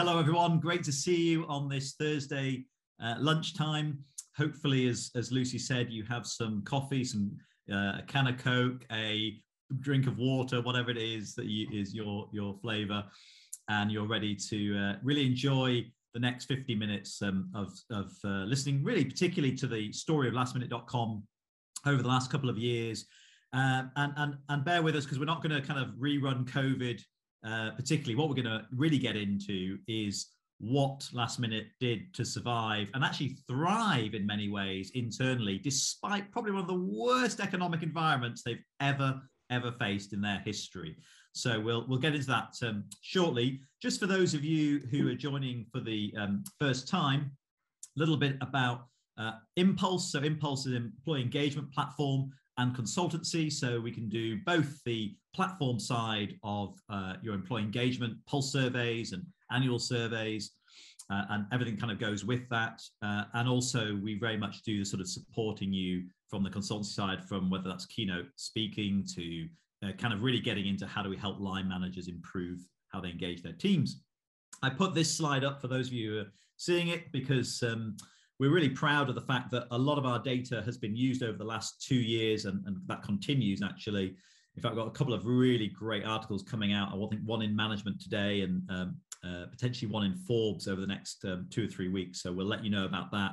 hello, everyone. Great to see you on this Thursday uh, lunchtime. Hopefully, as, as Lucy said, you have some coffee, some uh, a can of Coke, a drink of water, whatever it is that you, is your your flavour, and you're ready to uh, really enjoy the next 50 minutes um, of, of uh, listening, really particularly to the story of lastminute.com over the last couple of years. Uh, and, and, and bear with us because we're not going to kind of rerun COVID uh, particularly. What we're going to really get into is what Last Minute did to survive and actually thrive in many ways internally, despite probably one of the worst economic environments they've ever ever faced in their history. So we'll we'll get into that um, shortly. Just for those of you who are joining for the um, first time, a little bit about uh, Inpulse. So Inpulse is an employee engagement platform and consultancy. So we can do both the platform side of uh, your employee engagement, pulse surveys and annual surveys, uh, and everything kind of goes with that. Uh, and also, we very much do the sort of supporting you from the consultancy side, from whether that's keynote speaking to uh, kind of really getting into how do we help line managers improve how they engage their teams. I put this slide up for those of you who are seeing it because um, we're really proud of the fact that a lot of our data has been used over the last two years and, and that continues actually. In fact, I've got a couple of really great articles coming out. I think one in management today and um, uh, potentially one in Forbes over the next um, two or three weeks. So we'll let you know about that.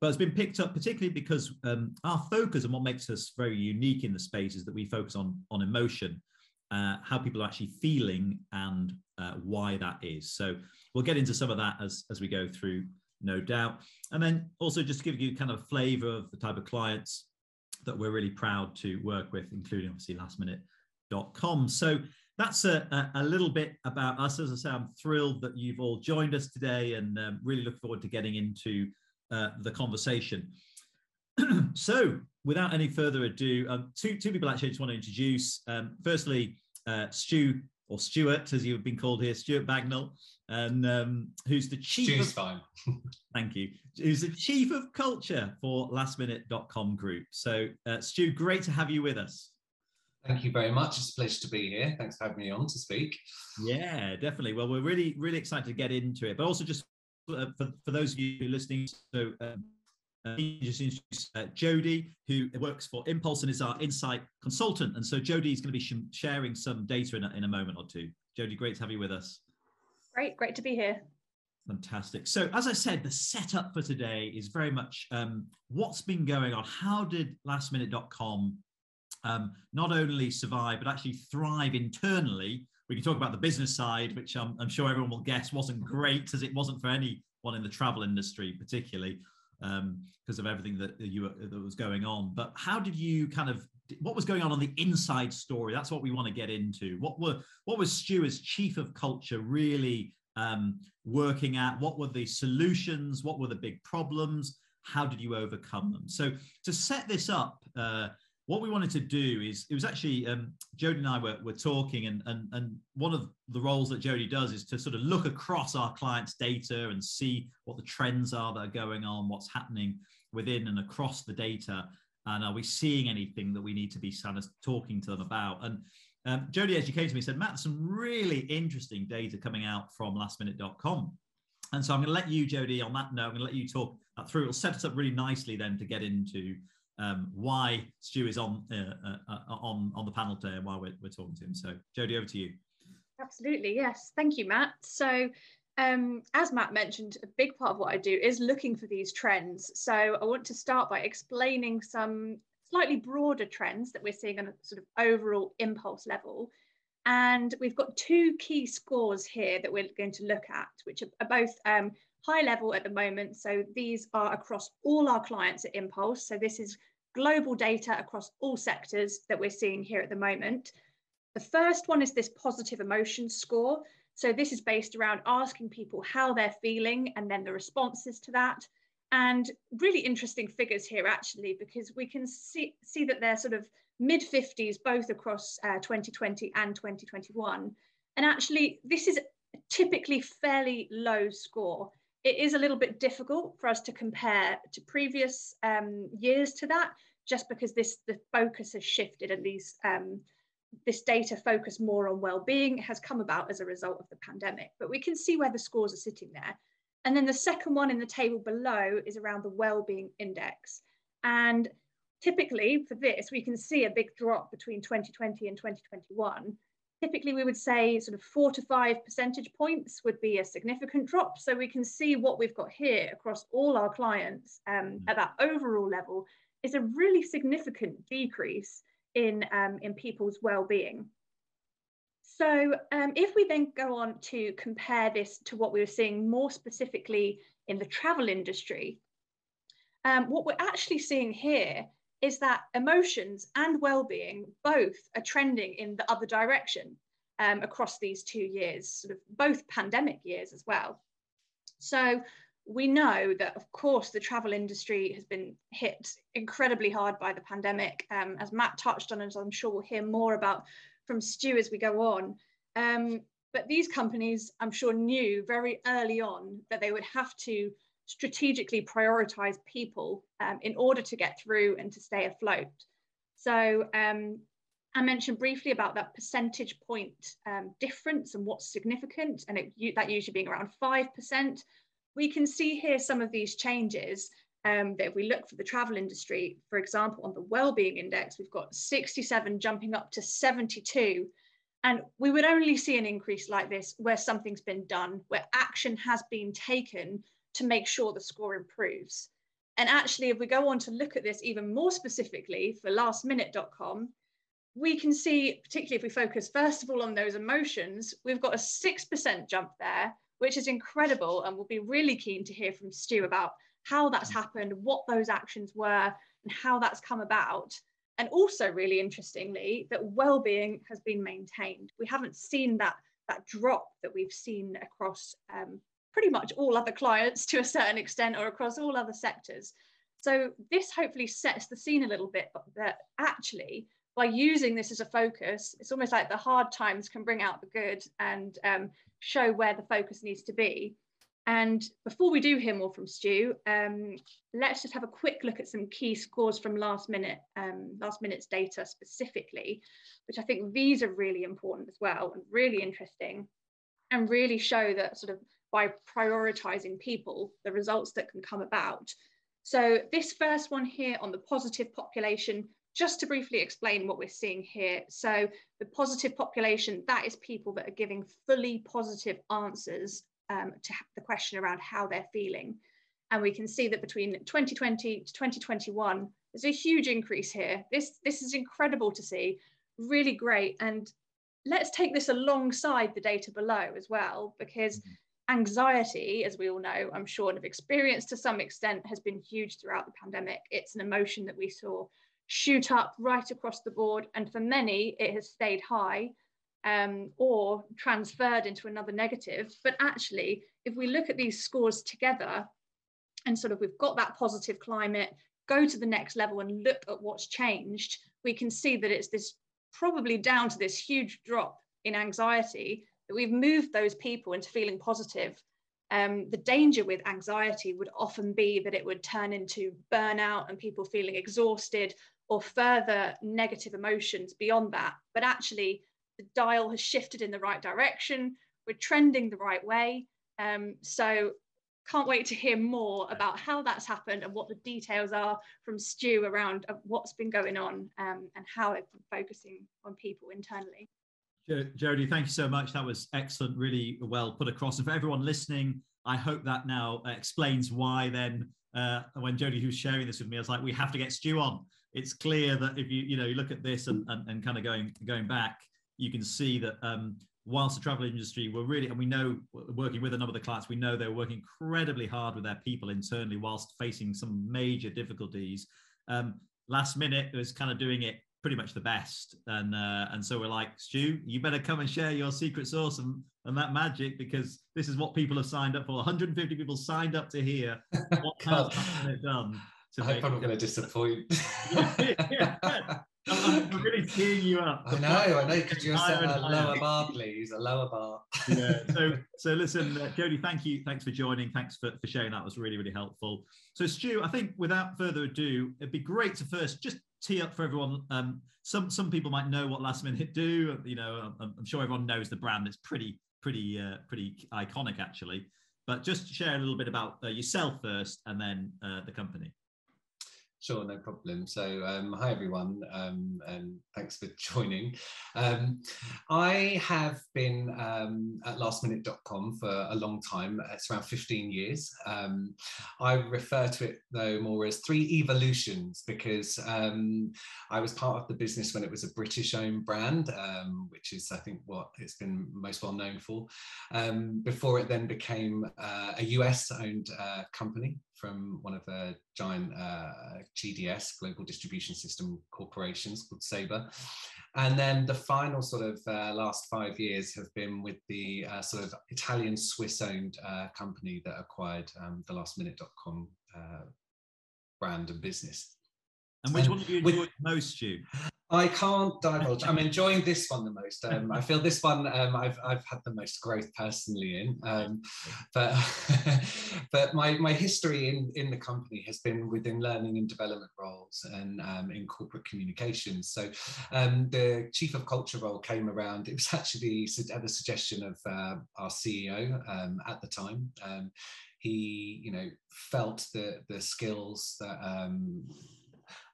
But it's been picked up particularly because um, our focus and what makes us very unique in the space is that we focus on on emotion, uh, how people are actually feeling, and uh, why that is. So we'll get into some of that as as we go through, no doubt. And then also just to give you kind of a flavour of the type of clients that we're really proud to work with, including obviously lastminute.com. So that's a, a, little bit about us. As I say, I'm thrilled that you've all joined us today and um, really look forward to getting into uh, the conversation. so, without any further ado, um, two, two people actually just want to introduce. Um, firstly, uh, Stu, or Stuart, as you've been called here, Stuart Bagnall, and um, who's the chief. Stu's of, fine. thank you. Who's the chief of culture for lastminute.com group. So, uh, Stu, great to have you with us. Thank you very much. It's a pleasure to be here. Thanks for having me on to speak. Yeah, definitely. Well, we're really, really excited to get into it. But also, just uh, for, for those of you listening, so um, uh, just introduce uh, Jody, who works for Inpulse and is our insight consultant. And so Jody is going to be sh- sharing some data in a, in a moment or two. Jody, great to have you with us. Great, great to be here. Fantastic. So, as I said, the setup for today is very much um, what's been going on. How did lastminute.com um, not only survive, but actually thrive internally. We can talk about the business side, which I'm, I'm sure everyone will guess wasn't great, as it wasn't for anyone in the travel industry, particularly because um, of everything that you that was going on. But how did you kind of what was going on on the inside story? That's what we want to get into. What were what was Stu as chief of culture really um, working at? What were the solutions? What were the big problems? How did you overcome them? So to set this up. Uh, what we wanted to do is it was actually um, Jody and I were, were talking, and, and and one of the roles that Jody does is to sort of look across our clients' data and see what the trends are that are going on, what's happening within and across the data, and are we seeing anything that we need to be kind of talking to them about? And um, Jody, as you came to me, said, Matt, some really interesting data coming out from lastminute.com. And so I'm going to let you, Jody, on that note, I'm going to let you talk that through. It'll set us up really nicely then to get into um, why Stu is on uh, uh, uh, on on the panel today and why we're, we're talking to him. So, Jody, over to you. Absolutely, yes. Thank you, Matt. So, um, as Matt mentioned, a big part of what I do is looking for these trends. So, I want to start by explaining some slightly broader trends that we're seeing on a sort of overall Inpulse level. And we've got two key scores here that we're going to look at, which are both um, high level at the moment. So these are across all our clients at Inpulse. So this is global data across all sectors that we're seeing here at the moment. The first one is this positive emotion score. So this is based around asking people how they're feeling and then the responses to that. And really interesting figures here actually, because we can see, see that they're sort of mid 50s, both across uh, 2020 and 2021. And actually, this is typically fairly low score. It is a little bit difficult for us to compare to previous um, years to that, just because this the focus has shifted and these um, this data focus more on well-being has come about as a result of the pandemic, but we can see where the scores are sitting there. And then the second one in the table below is around the well-being index. And typically for this, we can see a big drop between 2020 and 2021. Typically, we would say sort of four to five percentage points would be a significant drop. So we can see what we've got here across all our clients um, mm. at that overall level is a really significant decrease in, um, in people's well-being. So um, if we then go on to compare this to what we were seeing more specifically in the travel industry, um, what we're actually seeing here is that emotions and well-being both are trending in the other direction um, across these two years, sort of both pandemic years as well. So we know that, of course, the travel industry has been hit incredibly hard by the pandemic, um, as Matt touched on, as I'm sure we'll hear more about from Stu as we go on. Um, but these companies, I'm sure, knew very early on that they would have to strategically prioritize people um, in order to get through and to stay afloat. So um, I mentioned briefly about that percentage point um, difference and what's significant, and it, that usually being around 5%. We can see here some of these changes um, that if we look for the travel industry, for example, on the well-being index, we've got 67 jumping up to 72. And we would only see an increase like this where something's been done, where action has been taken to make sure the score improves. And actually, if we go on to look at this even more specifically for lastminute.com, we can see, particularly if we focus first of all on those emotions, we've got a 6% jump there, which is incredible. And we'll be really keen to hear from Stu about how that's happened, what those actions were, and how that's come about. And also, really interestingly, that well-being has been maintained. We haven't seen that that drop that we've seen across um, pretty much all other clients to a certain extent or across all other sectors. So this hopefully sets the scene a little bit that actually by using this as a focus, it's almost like the hard times can bring out the good and um, show where the focus needs to be. And before we do hear more from Stu, um, let's just have a quick look at some key scores from last minute, um, last minute's data specifically, which I think these are really important as well and really interesting and really show that sort of by prioritizing people, the results that can come about. So this first one here on the positive population, just to briefly explain what we're seeing here. So the positive population, that is people that are giving fully positive answers um, to the question around how they're feeling. And we can see that between 2020 to 2021, there's a huge increase here. This, this is incredible to see, really great. And let's take this alongside the data below as well, because mm-hmm anxiety, as we all know, I'm sure and have experienced to some extent, has been huge throughout the pandemic. It's an emotion that we saw shoot up right across the board. And for many, it has stayed high um, or transferred into another negative. But actually, if we look at these scores together and sort of we've got that positive climate, go to the next level and look at what's changed, we can see that it's this probably down to this huge drop in anxiety that we've moved those people into feeling positive. Um, the danger with anxiety would often be that it would turn into burnout and people feeling exhausted or further negative emotions beyond that. But actually, the dial has shifted in the right direction. We're trending the right way. Um, so can't wait to hear more about how that's happened and what the details are from Stu around what's been going on um, and how it's been focusing on people internally. Jodie, thank you so much. That was excellent, really well put across. And for everyone listening, I hope that now explains why then uh, when Jody was sharing this with me, I was like, we have to get Stu on. It's clear that if you you know you look at this and, and, and kind of going going back, you can see that um, whilst the travel industry were really, and we know working with a number of the clients, we know they were working incredibly hard with their people internally whilst facing some major difficulties. Um, last minute, was kind of doing it pretty much the best. And uh, and so we're like, Stu, you better come and share your secret sauce and, and that magic because this is what people have signed up for. 150 people signed up to hear what has done. To I hope I'm probably going to disappoint. yeah, yeah. I'm, really teeing you up. I know, I know. Could you're set a lower bar, please? A lower bar. yeah. So, so listen, uh, Jodie, thank you. Thanks for joining. Thanks for, for sharing. That was really, really helpful. So, Stu, I think without further ado, it'd be great to first just tee up for everyone. Um, some some people might know what Last Minute do. You know, I'm, I'm sure everyone knows the brand. It's pretty pretty uh, pretty iconic actually. But just share a little bit about uh, yourself first, and then uh, the company. Sure, no problem. So, um, hi everyone, um, and thanks for joining. Um, I have been um, at lastminute.com for a long time. It's around 15 years. Um, I refer to it though more as three evolutions because um, I was part of the business when it was a British owned brand, which is, I think, what it's been most well known for. before it then became uh, a US owned uh, company from one of the giant uh, GDS, Global Distribution System corporations called Sabre. And then the final sort of uh, last five years have been with the uh, sort of Italian Swiss owned uh, company that acquired um, the lastminute.com uh, brand and business. And which and one have you enjoyed with, most, Stu? I can't divulge. I'm enjoying this one the most. Um, I feel this one um, I've I've had the most growth personally in, um, but but my my history in in the company has been within learning and development roles and um, in corporate communications. So um, the chief of culture role came around. It was actually at the suggestion of uh, our CEO um, at the time. he you know felt that the skills that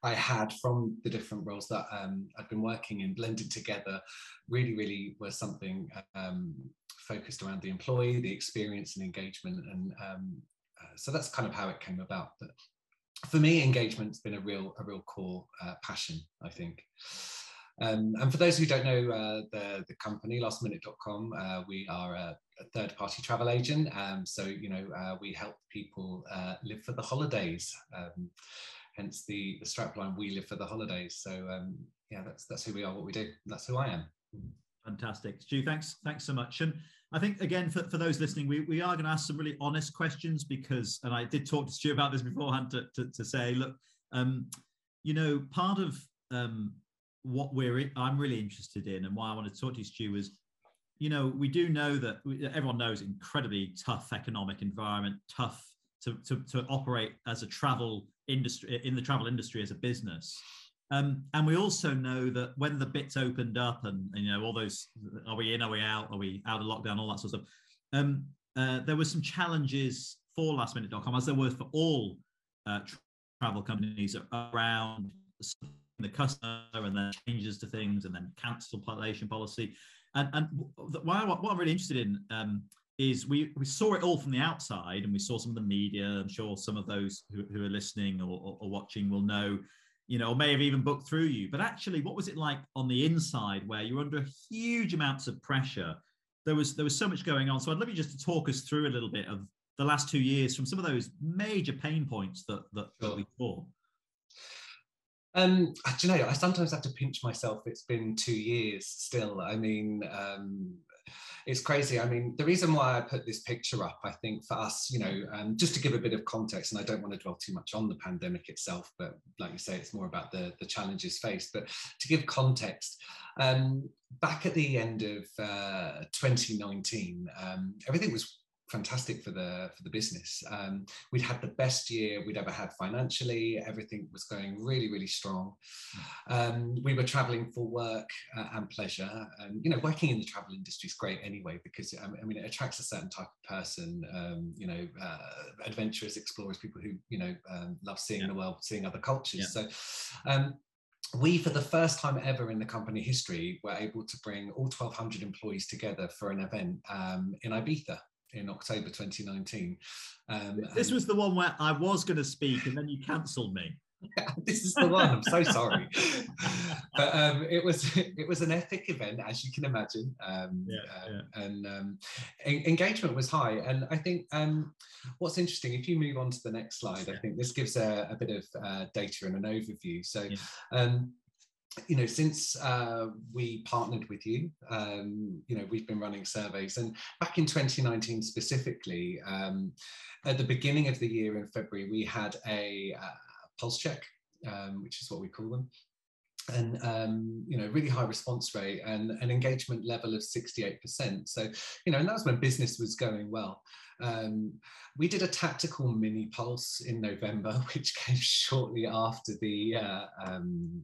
I had from the different roles that um, I'd been working in, blended together, really, really was something um, focused around the employee, the experience and engagement. And um, uh, so that's kind of how it came about. But for me, engagement's been a real, a real core uh, passion, I think. Um, and for those who don't know uh, the, the company, lastminute.com, uh, we are a, a third party travel agent. Um, so, you know, uh, we help people uh, live for the holidays. Um, hence the the strapline "We live for the holidays." So um, yeah, that's that's who we are, what we do. That's who I am. Fantastic, Stu. Thanks, thanks so much. And I think again for, for those listening, we, we are going to ask some really honest questions because, and I did talk to Stu about this beforehand to, to, to say, look, um, you know, part of um, what we're I'm really interested in and why I want to talk to you, Stu, is you know we do know that everyone knows incredibly tough economic environment, tough to, to, to operate as a travel industry in the travel industry as a business. Um, and we also know that when the bits opened up and, and, you know all those are we in are we out are we out of lockdown all that sort of stuff um, uh, there were some challenges for lastminute.com as there were for all uh, travel companies around the customer and then changes to things and then cancellation policy and, and what, I, what I'm really interested in um, is we, we saw it all from the outside and we saw some of the media. I'm sure some of those who, who are listening or, or, or, watching will know, you know, or may have even booked through you. But actually, what was it like on the inside where you're under huge amounts of pressure? There was there was so much going on. So I'd love you just to talk us through a little bit of the last two years from some of those major pain points that that, sure. that we saw. Um, do you know, I sometimes have to pinch myself. It's been two years still. I mean, um, it's crazy. I mean, the reason why I put this picture up, I think for us, you know, um, just to give a bit of context, and I don't want to dwell too much on the pandemic itself, but like you say, it's more about the, the challenges faced. But to give context, um, back at the end of uh, 2019, um, everything was fantastic for the for the business. Um, we'd had the best year we'd ever had financially. Everything was going really really strong. Um, we were traveling for work uh, and pleasure, and you know working in the travel industry is great anyway because um, I mean it attracts a certain type of person. Um, you know, uh, adventurous explorers, people who you know um, love seeing yeah. the world, seeing other cultures. Yeah. So um, we, for the first time ever in the company history, were able to bring all 1,200 employees together for an event um, in Ibiza in October 2019. Um, this was the one where I was going to speak and then you cancelled me. Yeah, this is the one. I'm so sorry, but um, it was it was an epic event, as you can imagine. Um, yeah, uh, yeah. And um, en- engagement was high, and I think um, what's interesting. If you move on to the next slide, I think this gives a, a bit of uh, data and an overview. So. You know, since uh, we partnered with you, um, you know, we've been running surveys. And back in 2019 specifically, um, at the beginning of the year in February, we had a uh, pulse check, um, which is what we call them. and um, you know really high response rate and an engagement level of 68% so you know and that was when business was going well um, we did a tactical mini pulse in november which came shortly after the uh, um,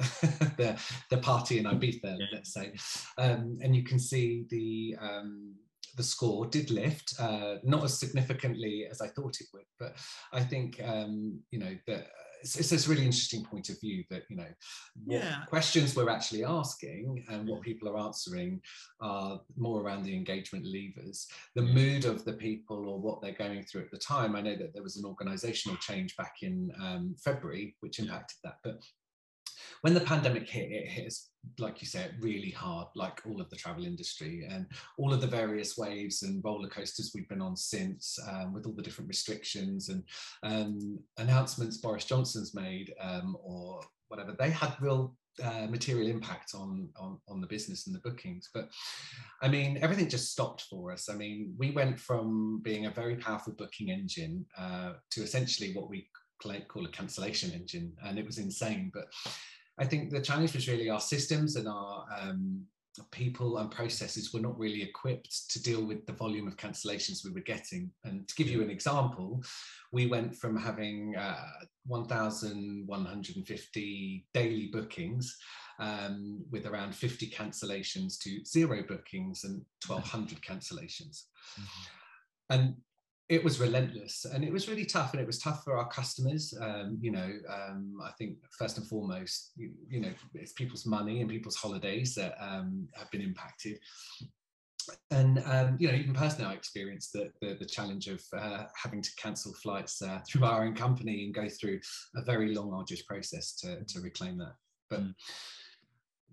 the the party in Ibiza, yeah. let's say, um, and you can see the um, the score did lift, uh, not as significantly as I thought it would, but I think um, you know that it's, it's this really interesting point of view that you know yeah. questions we're actually asking and what people are answering are more around the engagement levers. The mood of the people or what they're going through at the time i know that there was an organizational change back in um, february which impacted that but when the pandemic hit, it hit us, like you said, really hard, like all of the travel industry and all of the various waves and roller coasters we've been on since, um, with all the different restrictions and um, announcements Boris Johnson's made um, or whatever. They had real uh, material impact on, on on the business and the bookings. But i mean everything just stopped for us. I mean we went from being a very powerful booking engine uh, to essentially what we call a cancellation engine and it was insane. But I think the challenge was really our systems and our um, people and processes were not really equipped to deal with the volume of cancellations we were getting. And to give you an example, we went from having uh, 1,150 daily bookings um, with around 50 cancellations to zero bookings and 1,200 cancellations. Mm-hmm. And it was relentless and it was really tough and it was tough for our customers. Um, you know um, i think first and foremost you, you, know it's people's money and people's holidays that um, have been impacted. And um, you know even personally i experienced the, the, the challenge of uh, having to cancel flights uh, through our own company and go through a very long arduous process to, to reclaim that. But mm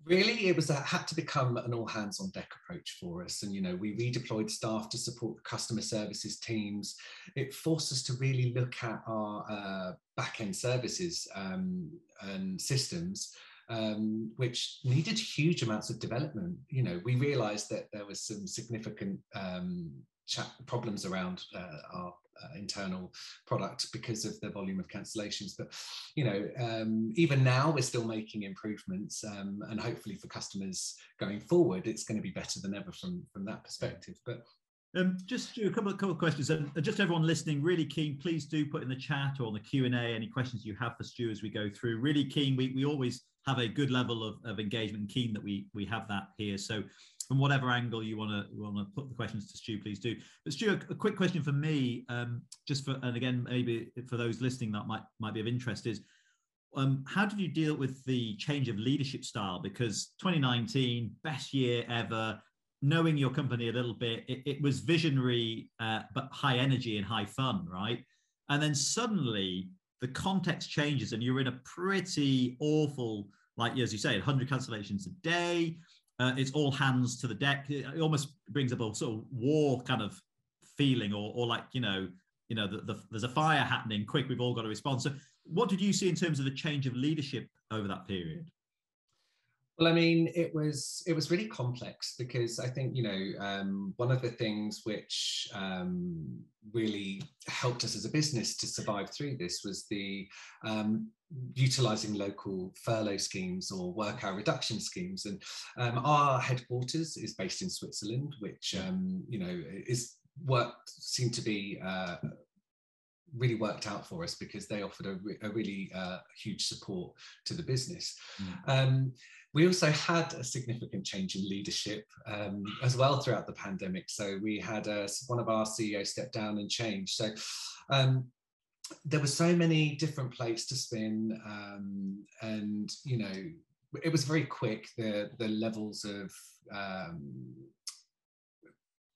really it was a, had to become an all hands on deck approach for us. And you know we redeployed staff to support the customer services teams. It forced us to really look at our uh, back end services um, and systems um, which needed huge amounts of development. You know we realized that there was some significant um, problems around uh, our uh, internal product because of the volume of cancellations. But you know, um, even now we're still making improvements, um, and hopefully for customers going forward, it's going to be better than ever from from that perspective. But um, just a couple of, couple of questions, and just everyone listening, really keen. Please do put in the chat or on the Q and A any questions you have for Stu as we go through. Really keen. We we always have a good level of, of engagement and keen that we we have that here. So from whatever angle you want to want to put the questions to Stu, please do. But Stu, a, a quick question for me, um, just for and again maybe for those listening that might might be of interest is. Um, how did you deal with the change of leadership style? Because 2019, best year ever, knowing your company a little bit, it, it was visionary, uh, but high energy and high fun, right? And then suddenly the context changes and you're in a pretty awful, like as you say, 100 cancellations a day. Uh, it's all hands to the deck. It almost brings up a sort of war kind of feeling, or, or like you know, you know, the, the, there's a fire happening. Quick, we've all got to respond. So, what did you see in terms of the change of leadership over that period? Well, I mean, it was it was really complex because I think you know um, one of the things which um, really helped us as a business to survive through this was the um, utilizing local furlough schemes or work hour reduction schemes. And um, our headquarters is based in Switzerland, which um, you know is work seemed to be. Uh, really worked out for us because they offered a, re- a really uh, huge support to the business. Mm. Um, we also had a significant change in leadership um, as well throughout the pandemic. So we had a, one of our CEOs step down and change. So um, there were so many different plates to spin, um, and you know, it was very quick. The the levels of um,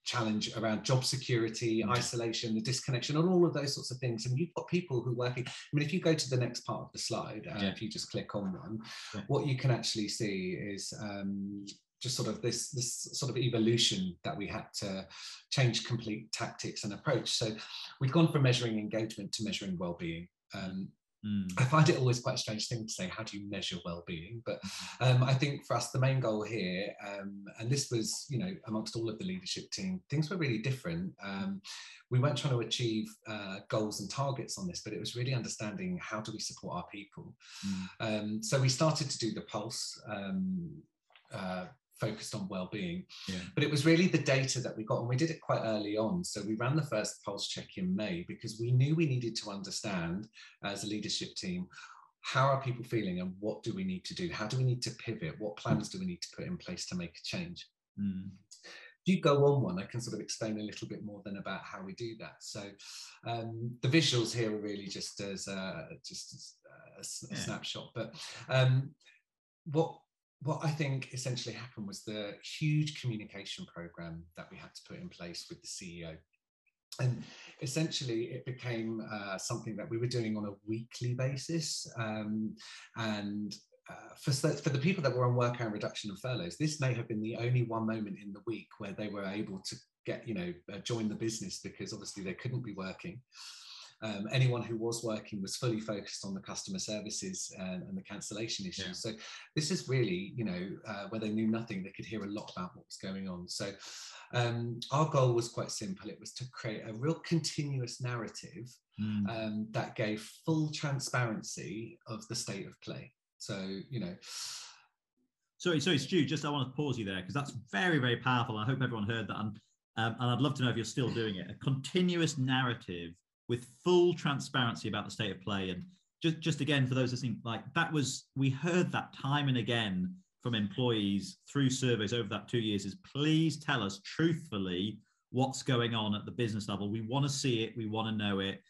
challenge around job security, mm. isolation, the disconnection, and all of those sorts of things. And you've got people who are working. I mean, if you go to the next part of the slide, uh, yeah. if you just click on one, yeah. what you can actually see is um, just sort of this this sort of evolution that we had to change complete tactics and approach. So we've gone from measuring engagement to measuring well-being. Um, Mm. I find it always quite a strange thing to say, how do you measure well-being? But um, I think for us, the main goal here, um, and this was, you know, amongst all of the leadership team, things were really different. Um, we weren't trying to achieve uh, goals and targets on this, but it was really understanding how do we support our people. Mm. so we started to do the pulse um, uh, focused on well-being. Yeah. but it was really the data that we got and we did it quite early on. So we ran the first pulse check in may because we knew we needed to understand as a leadership team how are people feeling and what do we need to do? How do we need to pivot? What plans do we need to put in place to make a change? Mm. if you go on one i can sort of explain a little bit more than about how we do that. So um, the visuals here are really just as uh, just as, uh, a, yeah. snapshot. But um, what what I think essentially happened was the huge communication program that we had to put in place with the CEO. And essentially, it became uh, something that we were doing on a weekly basis. Um, and uh, for, for the people that were on work hour reduction and furloughs, this may have been the only one moment in the week where they were able to get, you know, uh, join the business because obviously they couldn't be working. Um, anyone who was working was fully focused on the customer services and, and the cancellation issues. Yeah. So this is really, you know, uh, where they knew nothing, they could hear a lot about what was going on. So um, our goal was quite simple. It was to create a real continuous narrative mm. um, that gave full transparency of the state of play. So, you know, Sorry, sorry, Stu. Just I want to pause you there because that's very, very powerful. I hope everyone heard that, and, um, and I'd love to know if you're still doing it. A continuous narrative with full transparency about the state of play. And just, just again, for those listening, like that was, we heard that time and again from employees through surveys over that two years is please tell us truthfully what's going on at the business level. We want to see it. We want to know it.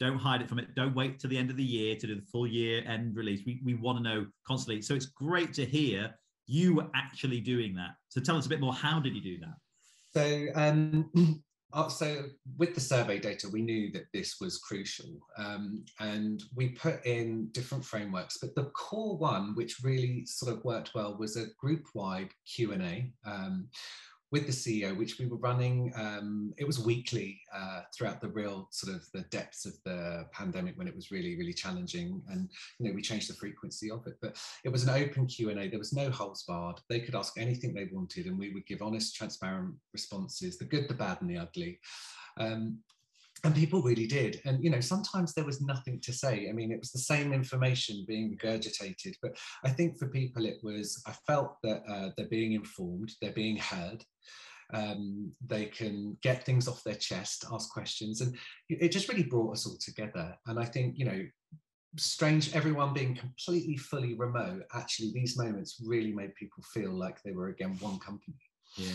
Don't hide it from it. Don't wait to the end of the year to do the full year end release. We, we want to know constantly. So it's great to hear you were actually doing that. So tell us a bit more. How did you do that? So um, Uh, so with the survey data, we knew that this was crucial um, and we put in different frameworks, but the core one, which really sort of worked well was a group-wide Q&A. Um, with the CEO, which we were running. Um, it was weekly uh, throughout the real sort of the depths of the pandemic when it was really, really challenging. And you know, we changed the frequency of it, but it was an open Q and A. There was no holds barred. They could ask anything they wanted, and we would give honest, transparent responses: the good, the bad, and the ugly. Um, and people really did and you know sometimes there was nothing to say i mean it was the same information being regurgitated but i think for people it was i felt that uh, they're being informed they're being heard um, they can get things off their chest ask questions and it just really brought us all together and i think you know strange everyone being completely fully remote actually these moments really made people feel like they were again one company yeah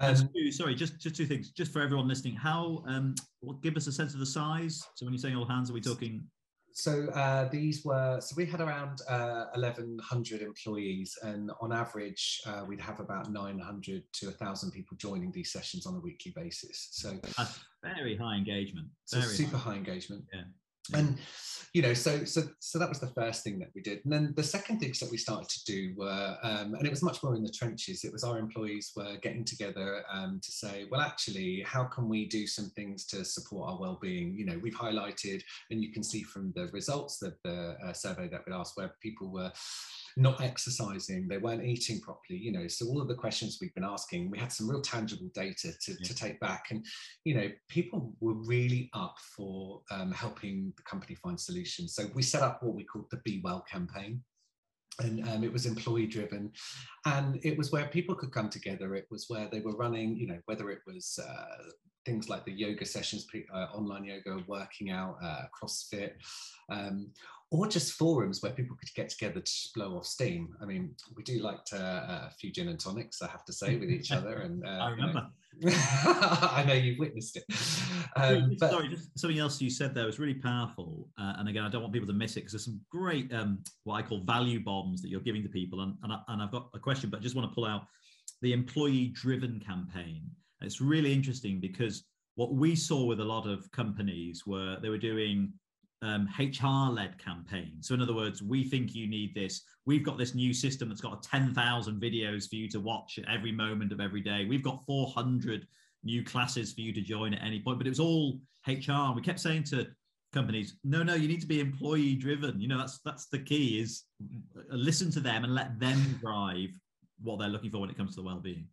um, sorry, just just two things, just for everyone listening. How um, well, give us a sense of the size. So when you're saying all hands, are we talking? So uh, these were so we had around uh, 1,100 employees, and on average, uh, we'd have about 900 to 1,000 people joining these sessions on a weekly basis. So That's very high engagement. Very so super high, high engagement. Yeah and you know so so so that was the first thing that we did. And then the second things that we started to do were um, and it was much more in the trenches. It was our employees were getting together um, to say well actually how can we do some things to support our well-being? You know we've highlighted and you can see from the results of the uh, survey that we asked where people were not exercising, they weren't eating properly, you know. So all of the questions we've been asking, we had some real tangible data to, yeah. to take back. And, you know, people were really up for um, helping the company find solutions. So we set up what we called the Be Well campaign and um, it was employee driven and it was where people could come together it was where they were running you know whether it was uh, things like the yoga sessions uh, online yoga working out uh, crossfit um, or just forums where people could get together to blow off steam. I mean, we do like to, uh, a few gin and tonics, I have to say, with each other. And uh, I remember. You know, I know you've witnessed it. Um, but, Sorry, just something else you said there was really powerful. Uh, and again, I don't want people to miss it because there's some great, um, what I call value bombs that you're giving to people. And, and, I, and I've got a question, but I just want to pull out the employee driven campaign. It's really interesting because what we saw with a lot of companies were they were doing um, HR led campaigns. So, in other words, we think you need this. We've got this new system that's got 10,000 videos for you to watch at every moment of every day. We've got 400 new classes for you to join at any point. But it was all HR. We kept saying to companies no no you need to be employee driven you know that's that's the key is listen to them and let them drive what they're looking for when it comes to the well-being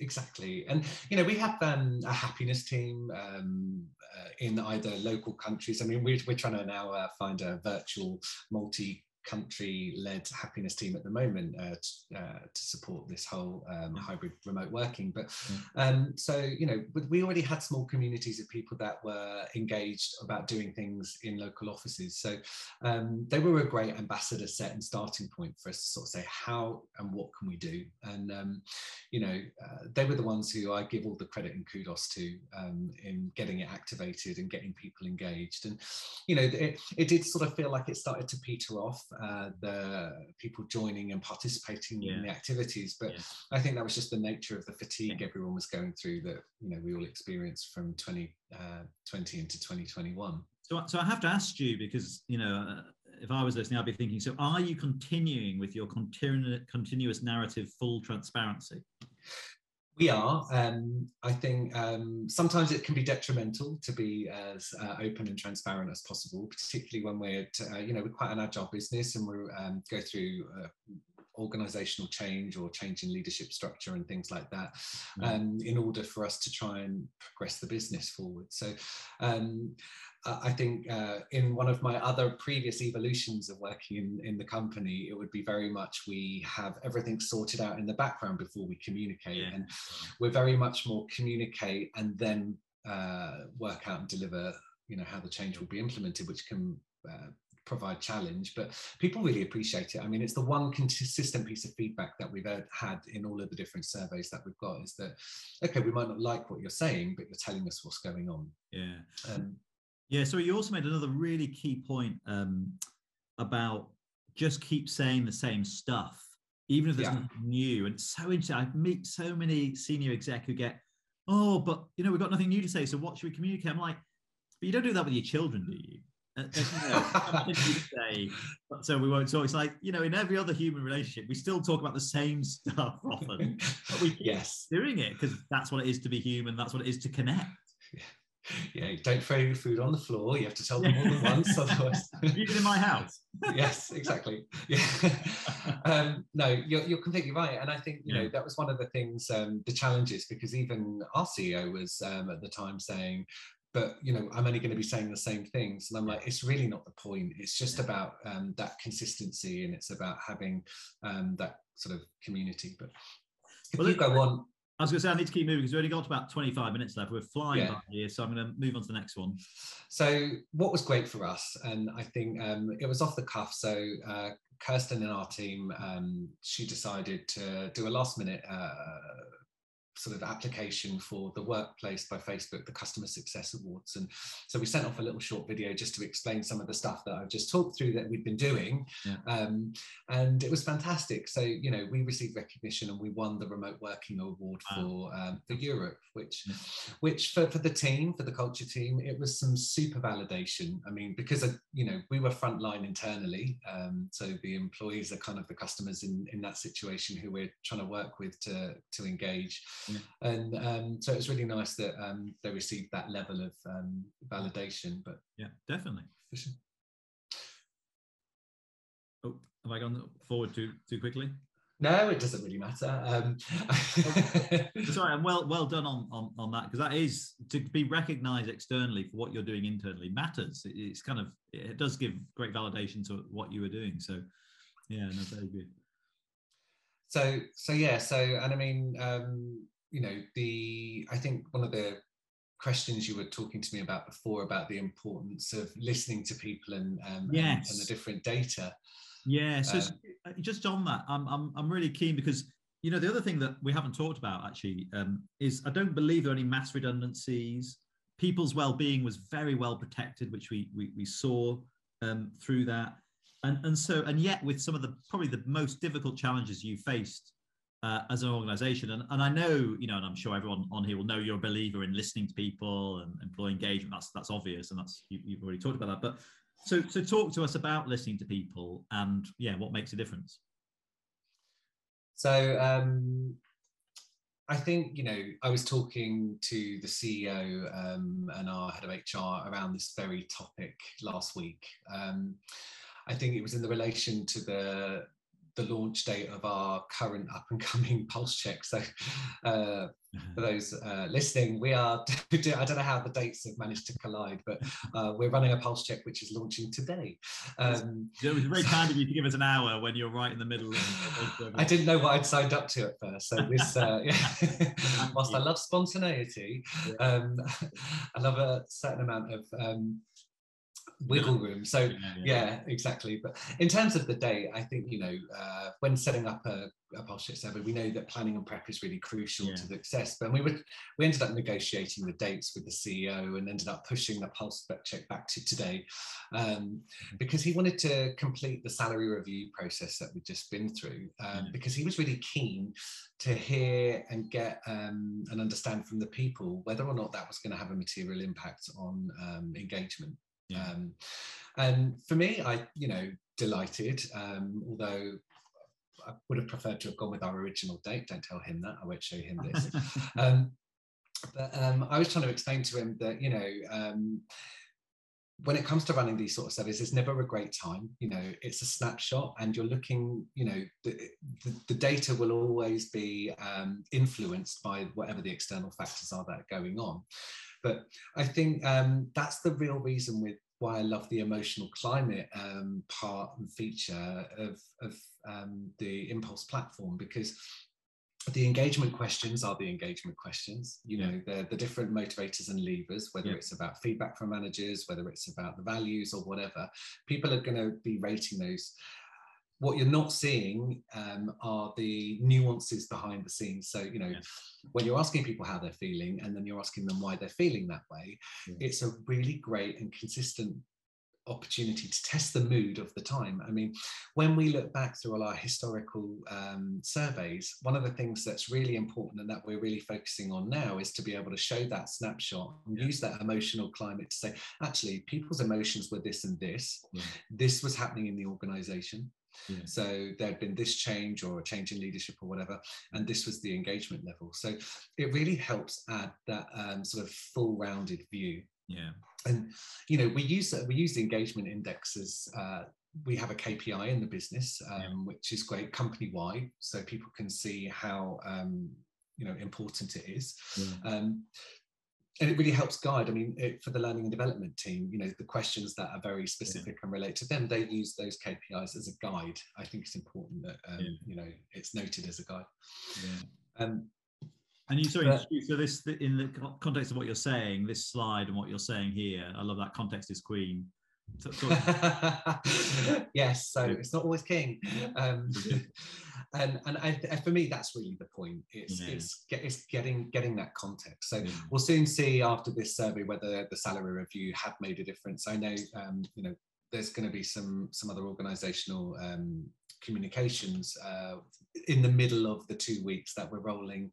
exactly. And you know we have um, a happiness team um, uh, in either local countries. I mean we're, we're trying to now uh, find a virtual multi country led happiness team at the moment uh, to, uh, to, support this whole um, hybrid remote working. But um, so, you know, we already had small communities of people that were engaged about doing things in local offices. So um, they were a great ambassador set and starting point for us to sort of say how and what can we do. And, um, you know, uh, they were the ones who I give all the credit and kudos to um, in getting it activated and getting people engaged. And, you know, it, it did sort of feel like it started to peter off uh, the people joining and participating yeah. in the activities. But yeah. I think that was just the nature of the fatigue yeah. everyone was going through that you know we all experienced from 2020 uh, into 2021. So, so I have to ask you because you know uh, if I was listening, I'd be thinking. So, are you continuing with your continu- continuous narrative, full transparency? We are. Um, I think um, sometimes it can be detrimental to be as uh, open and transparent as possible, particularly when we're, uh, you know, we're quite an agile business and we um, go through uh, organizational change or change in leadership structure and things like that mm. um, in order for us to try and progress the business forward. So um, I think uh, in one of my other previous evolutions of working in, in the company, it would be very much we have everything sorted out in the background before we communicate. Yeah. And we're very much more communicate and then uh, work out and deliver, you know, how the change will be implemented, which can uh, provide challenge. But people really appreciate it. I mean, it's the one consistent piece of feedback that we've had in all of the different surveys that we've got is that, okay, we might not like what you're saying, but you're telling us what's going on. Yeah. Um, yeah, so you also made another really key point um, about just keep saying the same stuff, even if there's yeah. nothing new. And so interesting. I meet so many senior exec who get, oh, but you know, we've got nothing new to say. So what should we communicate? I'm like, but you don't do that with your children, do you? Uh, you know, say, so we won't talk. It's like you know, in every other human relationship, we still talk about the same stuff often, but we keep yes doing it because that's what it is to be human. That's what it is to connect. Yeah yeah, don't throw your food on the floor. You have to tell them more than once, otherwise. Even in my house. yes, exactly. Yeah. um, no, you're, you're completely right, and I think you yeah. know that was one of the things, um, the challenges, because even our CEO was um, at the time saying, but you know i'm only going to be saying the same things and i'm like it's really not the point it's just about um, that consistency and it's about having um, that sort of community but if well, you go on I was going to say I need to keep moving because we've only got about 25 minutes left. We're flying yeah. by here, so I'm going to move on to the next one. So, what was great for us, and I think um, it was off the cuff. So, uh, Kirsten and our team, um, she decided to do a last minute uh, sort of application for the workplace by Facebook, the Customer Success Awards. And so we sent off a little short video just to explain some of the stuff that I've just talked through that we've been doing. Yeah. Um, and it was fantastic. So, you know, we received recognition and we won the Remote Working Award wow. for, um, for Europe, which, yeah. which for, for the team, for the culture team, it was some super validation. I mean, because, of, you know, we were frontline internally. Um, so the employees are kind of the customers in, in that situation who we're trying to work with to, to engage. And um, so it's really nice that um, they received that level of um, validation. But yeah, definitely. Oh, have I gone forward too too quickly? No, it doesn't really matter. Um, Sorry, and well well done on on, on that because that is to be recognised externally for what you're doing internally matters. It, it's kind of it does give great validation to what you were doing. So yeah, no, very good. So so yeah, so and I mean um, you know, the I think one of the questions you were talking to me about before about the importance of listening to people and um, yes. and, and, the different data. Yeah, so um, just on that, I'm, I'm I'm really keen because you know the other thing that we haven't talked about actually um, is I don't believe there are any mass redundancies. People's well-being was very well protected, which we we, we saw um, through that, and and so and yet with some of the probably the most difficult challenges you faced uh, as an organization. And, and I know, you know, and I'm sure everyone on here will know you're a believer in listening to people and employee engagement. That's that's obvious, and that's you, have already talked about that. But so so talk to us about listening to people and yeah, what makes a difference. So um, I think, you know, I was talking to the CEO um, and our head of HR around this very topic last week. Um, I think it was in the relation to the the launch date of our current up and coming pulse check. So, uh, for those uh, listening, we are, I don't know how the dates have managed to collide, but uh, we're running a pulse check which is launching today. Um, it was very kind of you to give us an hour when you're right in the middle. Of, I didn't know what I'd signed up to at first. So, this, uh, yeah. whilst I love spontaneity, um, I love a certain amount of um, wiggle room. So yeah, yeah. yeah, exactly. But in terms of the day, I think you know uh, when setting up a, a pulse check survey, we know that planning and prep is really crucial yeah. to the success. But we would we ended up negotiating the dates with the CEO and ended up pushing the pulse check back to today um, mm-hmm. because he wanted to complete the salary review process that we've just been through um, because he was really keen to hear and get um, and understand from the people whether or not that was going to have a material impact on um, engagement. Yeah. Um, and for me, I, you know, delighted, um, although I would have preferred to have gone with our original date. Don't tell him that. I won't show him this. um, but um, I was trying to explain to him that, you know, um, when it comes to running these sort of surveys, it's never a great time. You know, it's a snapshot, and you're looking. You know, the, the, the data will always be um, influenced by whatever the external factors are that are going on. But I think um, that's the real reason with why I love the emotional climate um, part and feature of, of um, the Inpulse platform because the engagement questions are the engagement questions you know they're the different motivators and levers whether yeah. it's about feedback from managers whether it's about the values or whatever people are going to be rating those what you're not seeing um, are the nuances behind the scenes. So, you know, yeah. when you're asking people how they're feeling and then you're asking them why they're feeling that way, yeah. it's a really great and consistent opportunity to test the mood of the time. I mean, when we look back through all our historical um, surveys, one of the things that's really important and that we're really focusing on now is to be able to show that snapshot and yeah. use that emotional climate to say, actually, people's emotions were this and this. This was happening in the organization yeah. So there had been this change or a change in leadership or whatever, and this was the engagement level. So it really helps add that um, sort of full-rounded view. Yeah. And you know, we use we use the engagement indexes. Uh, we have a KPI in the business, um, yeah. which is great company wide, so people can see how um, you know important it is. Yeah. Um, and it really helps guide. I mean, it, for the learning and development team, you know, the questions that are very specific yeah. and relate to them, they use those KPIs as a guide. I think it's important that um, yeah. you know it's noted as a guide. Yeah. Um, and you sorry, but, so this in the context of what you're saying, this slide and what you're saying here, I love that context is queen. yes, so it's not always king. Um, and and I, for me that's really the point it's yeah. it's, get, it's getting getting that context so yeah. we'll soon see after this survey whether the salary review had made a difference i know um, you know there's going to be some some other organizational um, communications uh, in the middle of the two weeks that we're rolling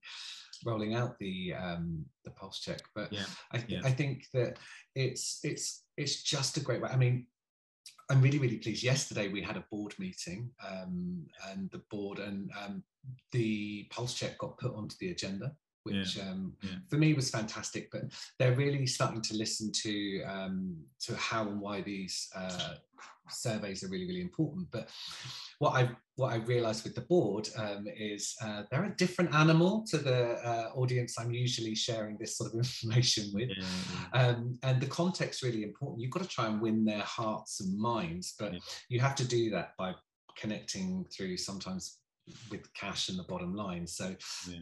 rolling out the um, the pulse check but yeah. I, th- I think that it's it's it's just a great way i mean I'm really, really pleased. Yesterday we had a board meeting, um, and the board and um, the pulse check got put onto the agenda, which yeah. Um, yeah. for me was fantastic. But they're really starting to listen to um, to how and why these uh, surveys are really, really important. But what I what I realised with the board um, is uh, they're a different animal to the uh, audience I'm usually sharing this sort of information with, yeah, yeah. Um, and the context really important. You've got to try and win their hearts and minds, but yeah. you have to do that by connecting through sometimes with cash and the bottom line. So,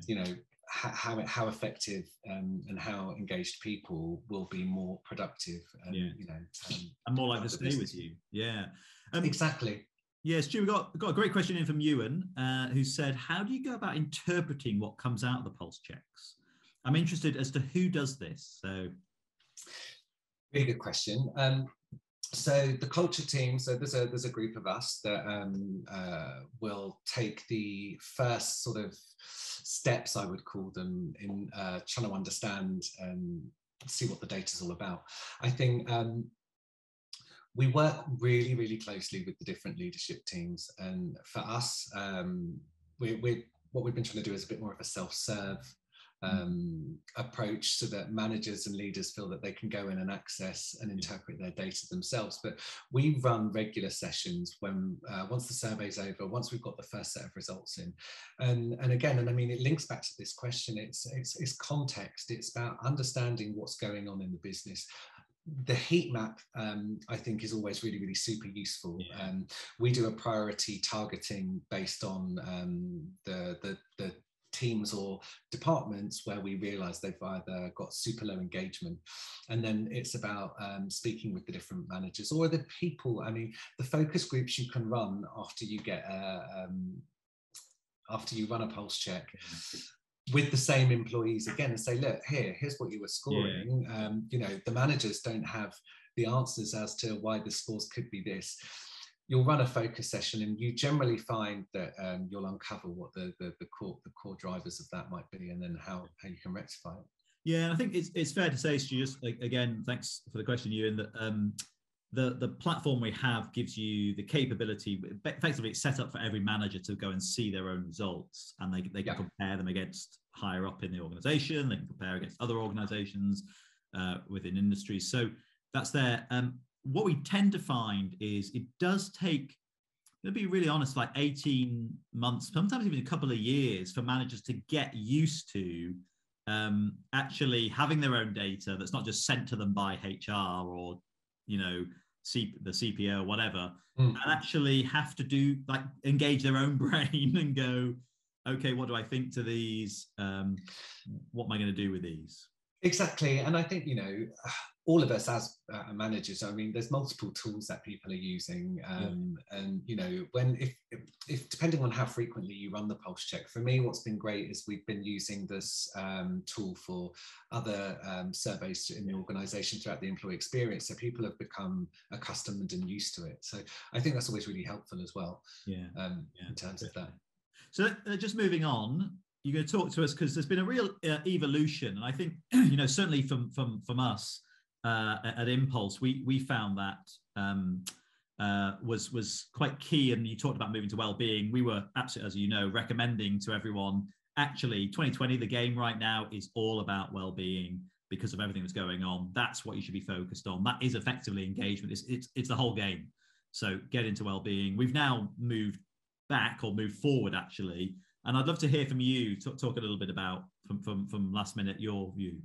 you know, how how effective um, and how engaged people will be more productive and yeah. you know um, and more likely to stay with you. Yeah. Um, exactly. Yeah, Stu, we got got a great question in from ewan uh, who said how do you go about interpreting what comes out of the pulse checks? I'm interested as to who does this so. Very good question. Um, so the culture team so there's a there's a group of us that um, uh, will take the first sort of steps i would call them in uh, trying to understand and see what the data is all about. I think um, we work really really closely with the different leadership teams. And for us um, we, we what we've been trying to do is a bit more of a self-serve um, approach so that managers and leaders feel that they can go in and access and interpret their data themselves. But we run regular sessions when uh, once the survey's over, once we've got the first set of results in, and and again, and I mean it links back to this question. It's it's, it's context. It's about understanding what's going on in the business the heat map um, i think is always really really super useful yeah. um, we do a priority targeting based on um, the, the, the teams or departments where we realize they've either got super low engagement. And then it's about um, speaking with the different managers or the people. I mean the focus groups you can run after you get a, um, after you run a pulse check with the same employees again and say look here here's what you were scoring. Yeah. um, you know the managers don't have the answers as to why the scores could be this you'll run a focus session and you generally find that um, you'll uncover what the, the, the, core, the core drivers of that might be and then how, how you can rectify it. Yeah, I think it's, it's fair to say, Stu, just again, thanks for the question, Ewan, that um, the, the platform we have gives you the capability, effectively it's set up for every manager to go and see their own results and they, they can yeah. compare them against higher up in the organization, they can compare against other organizations uh, within industries. So that's there. Um, what we tend to find is it does take to be really honest, like 18 months, sometimes even a couple of years for managers to get used to um, actually having their own data that's not just sent to them by HR or, you know, C- the CPO or whatever, mm. and actually have to do like engage their own brain and go, okay, what do I think to these? Um, what am I going to do with these? Exactly. And I think, you know, all of us as uh, managers i mean there's multiple tools that people are using um, yeah. and you know when if, if, if depending on how frequently you run the pulse check for me what's been great is we've been using this um, tool for other um, surveys in the organization throughout the employee experience so people have become accustomed and used to it so i think that's always really helpful as well yeah, um, yeah in terms definitely. of that so uh, just moving on you're going to talk to us because there's been a real uh, evolution and i think you know certainly from from from us uh, at Inpulse, we we found that um, uh, was was quite key. And you talked about moving to well-being. We were absolutely, as you know, recommending to everyone. Actually, 2020, the game right now is all about well-being because of everything that's going on. That's what you should be focused on. That is effectively engagement. It's it's, it's the whole game. So get into well-being. We've now moved back or moved forward actually, and I'd love to hear from you. Talk, talk a little bit about from from from last minute your view.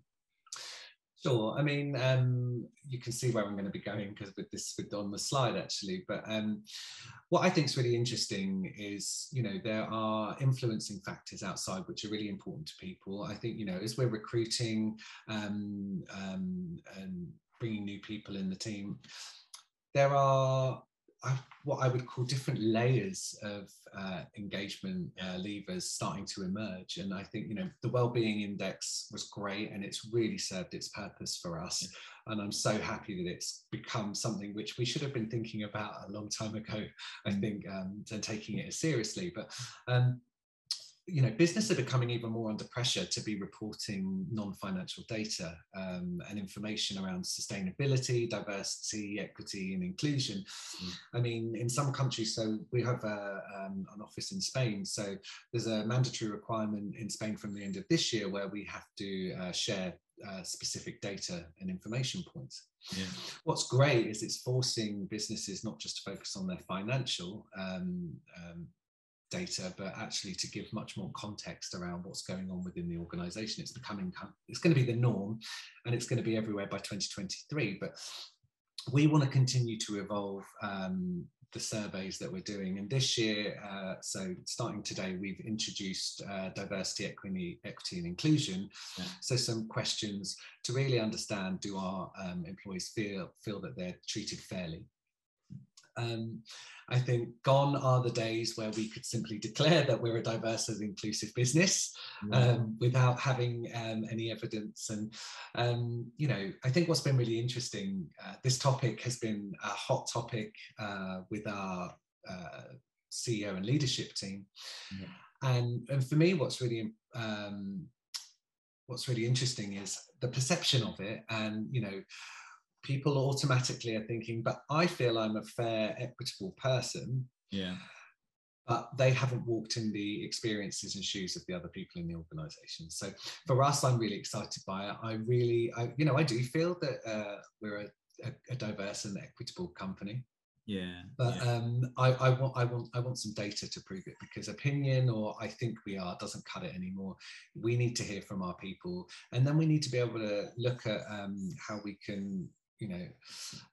Sure. I mean, um, you can see where I'm going to be going because with this with on the slide actually. But um, what I think is really interesting is, you know, there are influencing factors outside which are really important to people. I think, you know, as we're recruiting um, um and bringing new people in the team, there are what I would call different layers of uh, engagement uh, levers starting to emerge. And I think, you know, the well-being index was great and it's really served its purpose for us. And I'm so happy that it's become something which we should have been thinking about a long time ago, I think, um, and taking it seriously. But um, you know, business are becoming even more under pressure to be reporting non-financial data um, and information around sustainability, diversity, equity, and inclusion. Mm. I mean, in some countries, so we have a, um, an office in Spain, so there's a mandatory requirement in Spain from the end of this year where we have to uh, share uh, specific data and information points. Yeah. What's great is it's forcing businesses not just to focus on their financial um, um, data, but actually to give much more context around what's going on within the organization. It's becoming, it's going to be the norm and it's going to be everywhere by 2023. But we want to continue to evolve um, the surveys that we're doing. And this year, uh, so starting today, we've introduced uh, diversity, equity, equity, and inclusion. Yeah. So some questions to really understand: Do our um, employees feel feel that they're treated fairly? Um, I think gone are the days where we could simply declare that we're a diverse and inclusive business um, without having um, any evidence. And, um, you know, I think what's been really interesting, uh, this topic has been a hot topic uh, with our uh, CEO and leadership team. Yeah. And, and for me, what's really um, what's really interesting is the perception of it and, you know, people automatically are thinking, but I feel I'm a fair, equitable person. Yeah. but they haven't walked in the experiences and shoes of the other people in the organization. So for us, I'm really excited by it. I really, I, you know, I do feel that uh, we're a, a, a, diverse and equitable company. Yeah. But yeah. Um, I, I want, I want, I want some data to prove it because opinion or I think we are doesn't cut it anymore. We need to hear from our people, and then we need to be able to look at um, how we can you know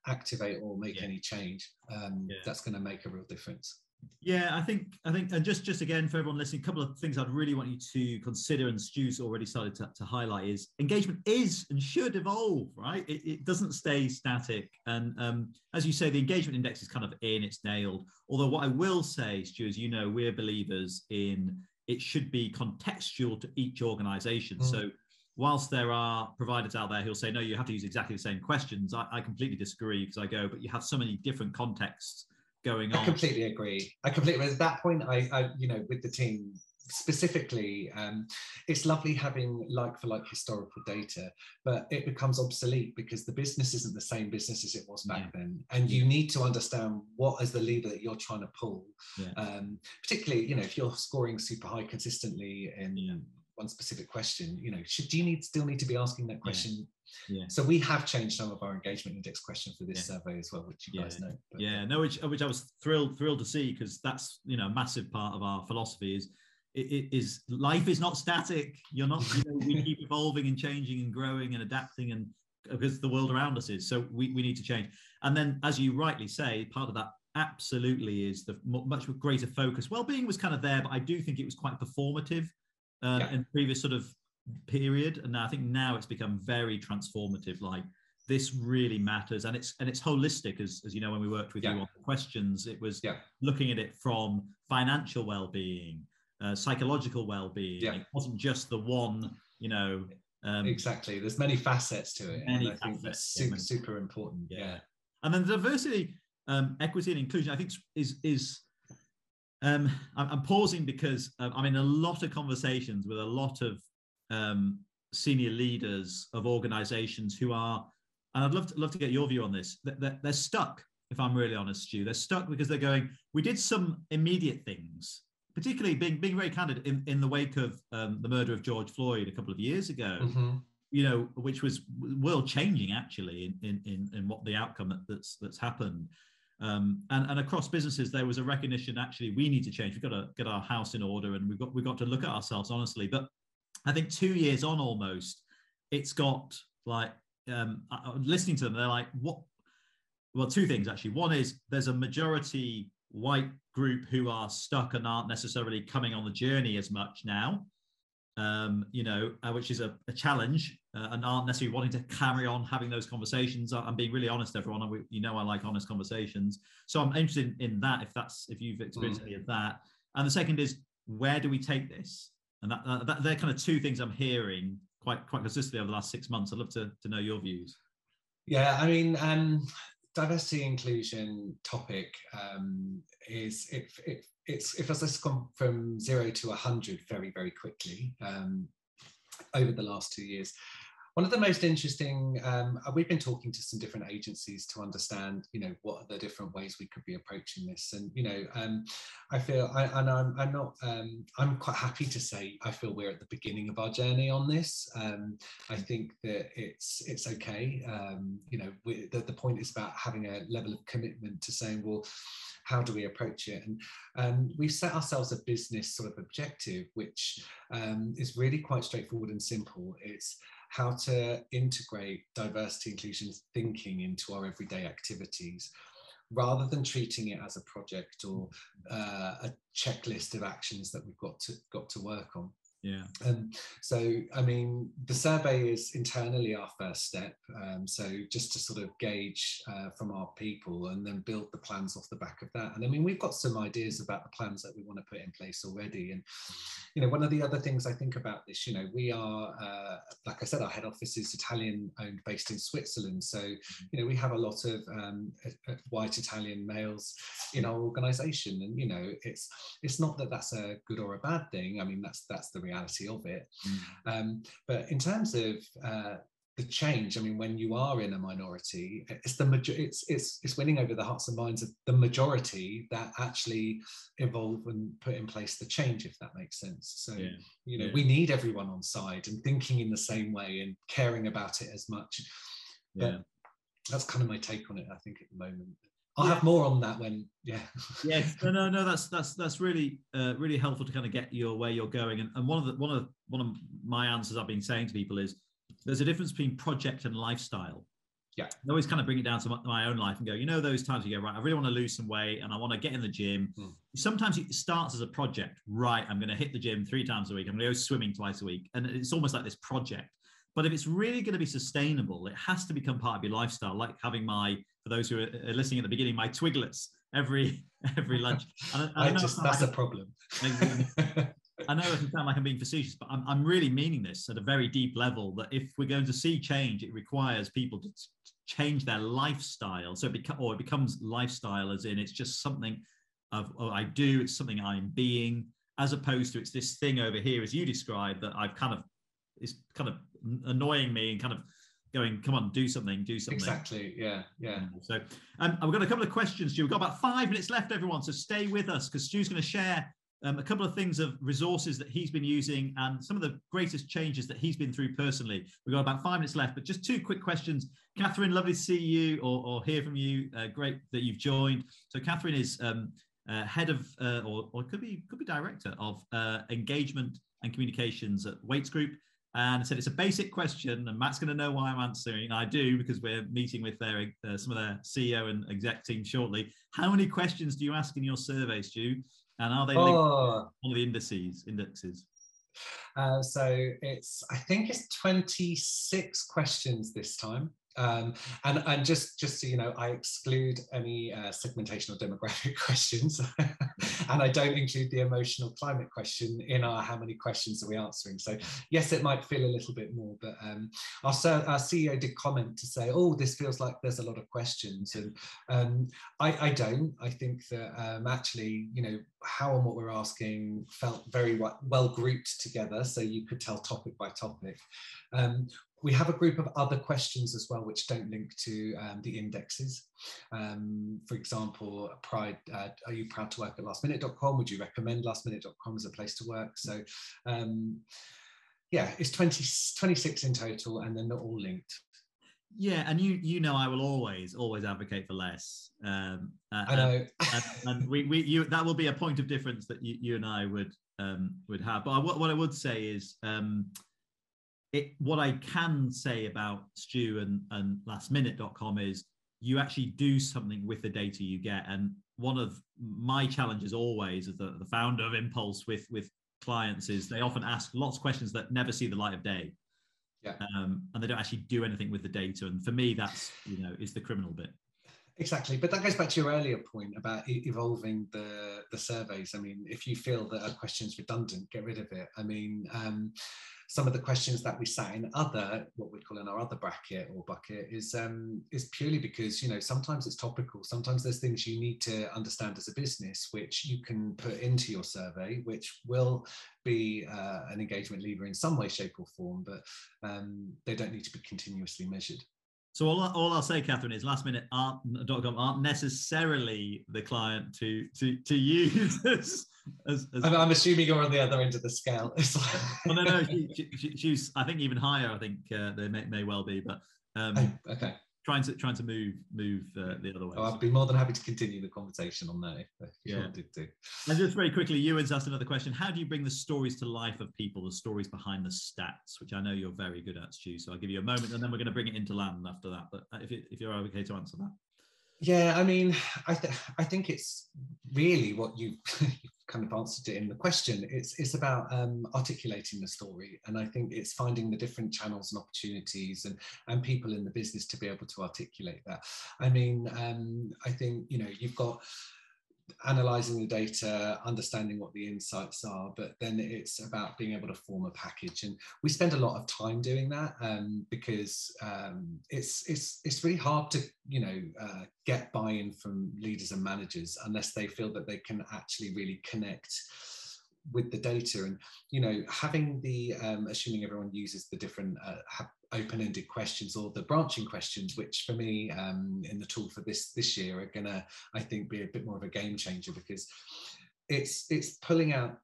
activate or make yeah. any change um, yeah. that's going to make a real difference yeah, I think I think, and just just again for everyone listening, a couple of things I'd really want you to consider, and Stu's already started to, to highlight is engagement is and should evolve, right? It, it doesn't stay static, and um, as you say, the engagement index is kind of in, it's nailed. Although what I will say, Stu, as you know, we're believers in it should be contextual to each organisation. Mm. So whilst there are providers out there who'll say no, you have to use exactly the same questions, I, I completely disagree because I go, but you have so many different contexts going on. I completely agree. I completely. At that point, I, I you know, with the team specifically, um, it's lovely having like for like historical data, but it becomes obsolete because the business isn't the same business as it was back yeah. then, and you need to understand what is the lever that you're trying to pull. Yeah. Um, particularly, you know, if you're scoring super high consistently in yeah. One specific question, you know, should do you need still need to be asking that question yeah. So we have changed some of our engagement index questions for this yeah. survey as well, which you yeah. guys know. But, yeah, no, which which I was thrilled thrilled to see because that's you know a massive part of our philosophy is it, it is life is not static. You're not you know we keep evolving and changing and growing and adapting and because the world around us is so we, we need to change. And then as you rightly say, part of that absolutely is the much greater focus. Well-being was kind of there, but I do think it was quite performative uh, yeah. in previous sort of period and i think now it's become very transformative like this really matters and it's and it's holistic as, as you know when we worked with yeah. you on the questions it was yeah. looking at it from financial well-being uh, psychological well-being yeah. it wasn't just the one you know um, exactly there's many facets to it many and i think that's super super important yeah. yeah and then diversity um, equity and inclusion i think is is um, I'm, pausing because um, I'm in a lot of conversations with a lot of um, senior leaders of organizations who are, and I'd love to, love to get your view on this, they're, they're stuck, if I'm really honest, Stu. They're stuck because they're going, we did some immediate things, particularly being, being very candid in, in the wake of um, the murder of George Floyd a couple of years ago. Mm-hmm. You know, which was world changing actually in, in, in what the outcome that's that's happened. Um, and, and across businesses, there was a recognition actually we need to change. We've got to get our house in order, and we've got we've got to look at ourselves honestly. But I think two years on almost, it's got like um, listening to them. They're like, what? Well, two things actually. One is there's a majority white group who are stuck and aren't necessarily coming on the journey as much now. Um, you know, uh, which is a, a challenge uh, and aren't necessarily wanting to carry on having those conversations. I'm being really honest, everyone. You know, I like honest conversations. So I'm interested in, that if that's if you've experienced mm. any of that. And the second is where do we take this? And that, uh, that, they're kind of two things I'm hearing quite quite consistently over the last six months. I'd love to, to know your views. Yeah, I mean, um, diversity inclusion topic um, is it, it, it's if it's gone from zero to 100 very, very quickly um, over the last two years. One of the most interesting, um, uh, we've been talking to some different agencies to understand, you know, what are the different ways we could be approaching this. And, you know, um, I feel, I, and I'm, I'm not, um, I'm quite happy to say, I feel we're at the beginning of our journey on this. Um, I think that it's, it's okay. Um, you know, we, the, the point is about having a level of commitment to saying, well, how do we approach it? And um, we've set ourselves a business sort of objective, which um, is really quite straightforward and simple. It's how to integrate diversity inclusion thinking into our everyday activities rather than treating it as a project or uh, a checklist of actions that we've got to got to work on yeah. Um, so, I mean, the survey is internally our first step. Um, so, just to sort of gauge uh, from our people and then build the plans off the back of that. And I mean, we've got some ideas about the plans that we want to put in place already. And, you know, one of the other things I think about this, you know, we are, uh, like I said, our head office is Italian owned, based in Switzerland. So, you know, we have a lot of um, white Italian males in our organization. And, you know, it's, it's not that that's a good or a bad thing. I mean, that's, that's the reality of it. Mm. Um, but in terms of uh, the change. I mean, when you are in a minority, it's the major, it's it's it's winning over the hearts and minds of the majority that actually evolve and put in place the change, if that makes sense. So yeah. you know, yeah. we need everyone on side and thinking in the same way and caring about it as much. But yeah. that's kind of my take on it. I think at the moment. I'll have more on that when, yeah. yes, no, no, no. That's that's that's really uh, really helpful to kind of get you where you're going. And, and one of the one of one of my answers I've been saying to people is there's a difference between project and lifestyle. Yeah. I always kind of bring it down to my, my, own life and go, you know, those times you go, right, I really want to lose some weight and I want to get in the gym. Mm. Sometimes it starts as a project, right? I'm going to hit the gym three times a week. I'm going to go swimming twice a week. And it's almost like this project. But if it's really going to be sustainable, it has to become part of your lifestyle, like having my, for those who are listening at the beginning, my Twiglets every every lunch. And I, I, just, that's like a problem. I know it can sound like I'm being facetious, but I'm, I'm really meaning this at a very deep level that if we're going to see change, it requires people to change their lifestyle. So it becomes, or it becomes lifestyle as in it's just something of oh, I do, it's something I'm being, as opposed to it's this thing over here, as you described, that I've kind of is kind of annoying me and kind of going, come on, do something, do something. Exactly. Yeah. Yeah. So um, I've got a couple of questions, Stu. We've got about five minutes left, everyone. So stay with us because Stu's going to share um, a couple of things of resources that he's been using and some of the greatest changes that he's been through personally. We've got about five minutes left, but just two quick questions. Catherine, lovely to see you or, or hear from you. Uh, great that you've joined. So Catherine is um, uh, head of, uh, or, or could be could be director of uh, engagement and communications at Weights Group. And I said it's a basic question, and Matt's going to know why I'm answering. I do because we're meeting with their uh, some of their CEO and exec team shortly. How many questions do you ask in your survey, Stu? And are they linked oh. to the indices? Indexes. Uh, so it's I think it's 26 questions this time. Um, and and just just so you know, I exclude any uh, segmentation or demographic questions, and I don't include the emotional climate question in our how many questions are we answering. So yes, it might feel a little bit more, but um, our our CEO did comment to say, oh, this feels like there's a lot of questions, and um, I I don't. I think that um, actually, you know, how and what we're asking felt very well grouped together, so you could tell topic by topic. We have a group of other questions as well which don't link to um, the indexes. Um, for example, pride, uh, are you proud to work at lastminute.com? Would you recommend lastminute.com as a place to work? So um, yeah, it's 20, 26 in total and then they're not all linked. Yeah, and you you know I will always always advocate for less. Um, I know, and, and, we, we you that will be a point of difference that you, you and I would um, would have. But I, what what I would say is um, it, what I can say about Stu and, and lastminute.com is you actually do something with the data you get. And one of my challenges always as the, the founder of Inpulse with, with clients is they often ask lots of questions that never see the light of day. Yeah. Um, and they don't actually do anything with the data. And for me, that's, you know, is the criminal bit. Exactly, but that goes back to your earlier point about evolving the the surveys. I mean, if you feel that a question is redundant, get rid of it. I mean, um, some of the questions that we sat in other what we call in our other bracket or bucket is um, is purely because you know sometimes it's topical. Sometimes there's things you need to understand as a business which you can put into your survey which will be uh, an engagement lever in some way shape or form but um, they don't need to be continuously measured. So all, all I'll say, Catherine, is lastminute.com aren't necessarily the client to to to use as, as, I'm, I'm, assuming you're on the other end of the scale. well, no, no, she, she, she's I think even higher. I think uh, they may, may well be, but um, oh, okay trying to trying to move move uh, the other way. Oh, I'd be more than happy to continue the conversation on that if, you yeah. wanted to. And just very quickly, Ewan's asked another question. How do you bring the stories to life of people, the stories behind the stats, which I know you're very good at, Stu. So I'll give you a moment, and then we're going to bring it into land after that. But uh, if, it, if you're okay to answer that. Yeah, I mean, I, th- I think it's really what you kind of answered in the question. It's it's about um, articulating the story, and I think it's finding the different channels and opportunities and and people in the business to be able to articulate that. I mean, um, I think you know you've got analyzing the data, understanding what the insights are, but then it's about being able to form a package. And we spend a lot of time doing that um, because um, it's it's it's really hard to you know uh, get buy-in from leaders and managers unless they feel that they can actually really connect with the data and you know having the um, assuming everyone uses the different uh, open-ended questions or the branching questions which for me um, in the tool for this this year are gonna i think be a bit more of a game changer because it's it's pulling out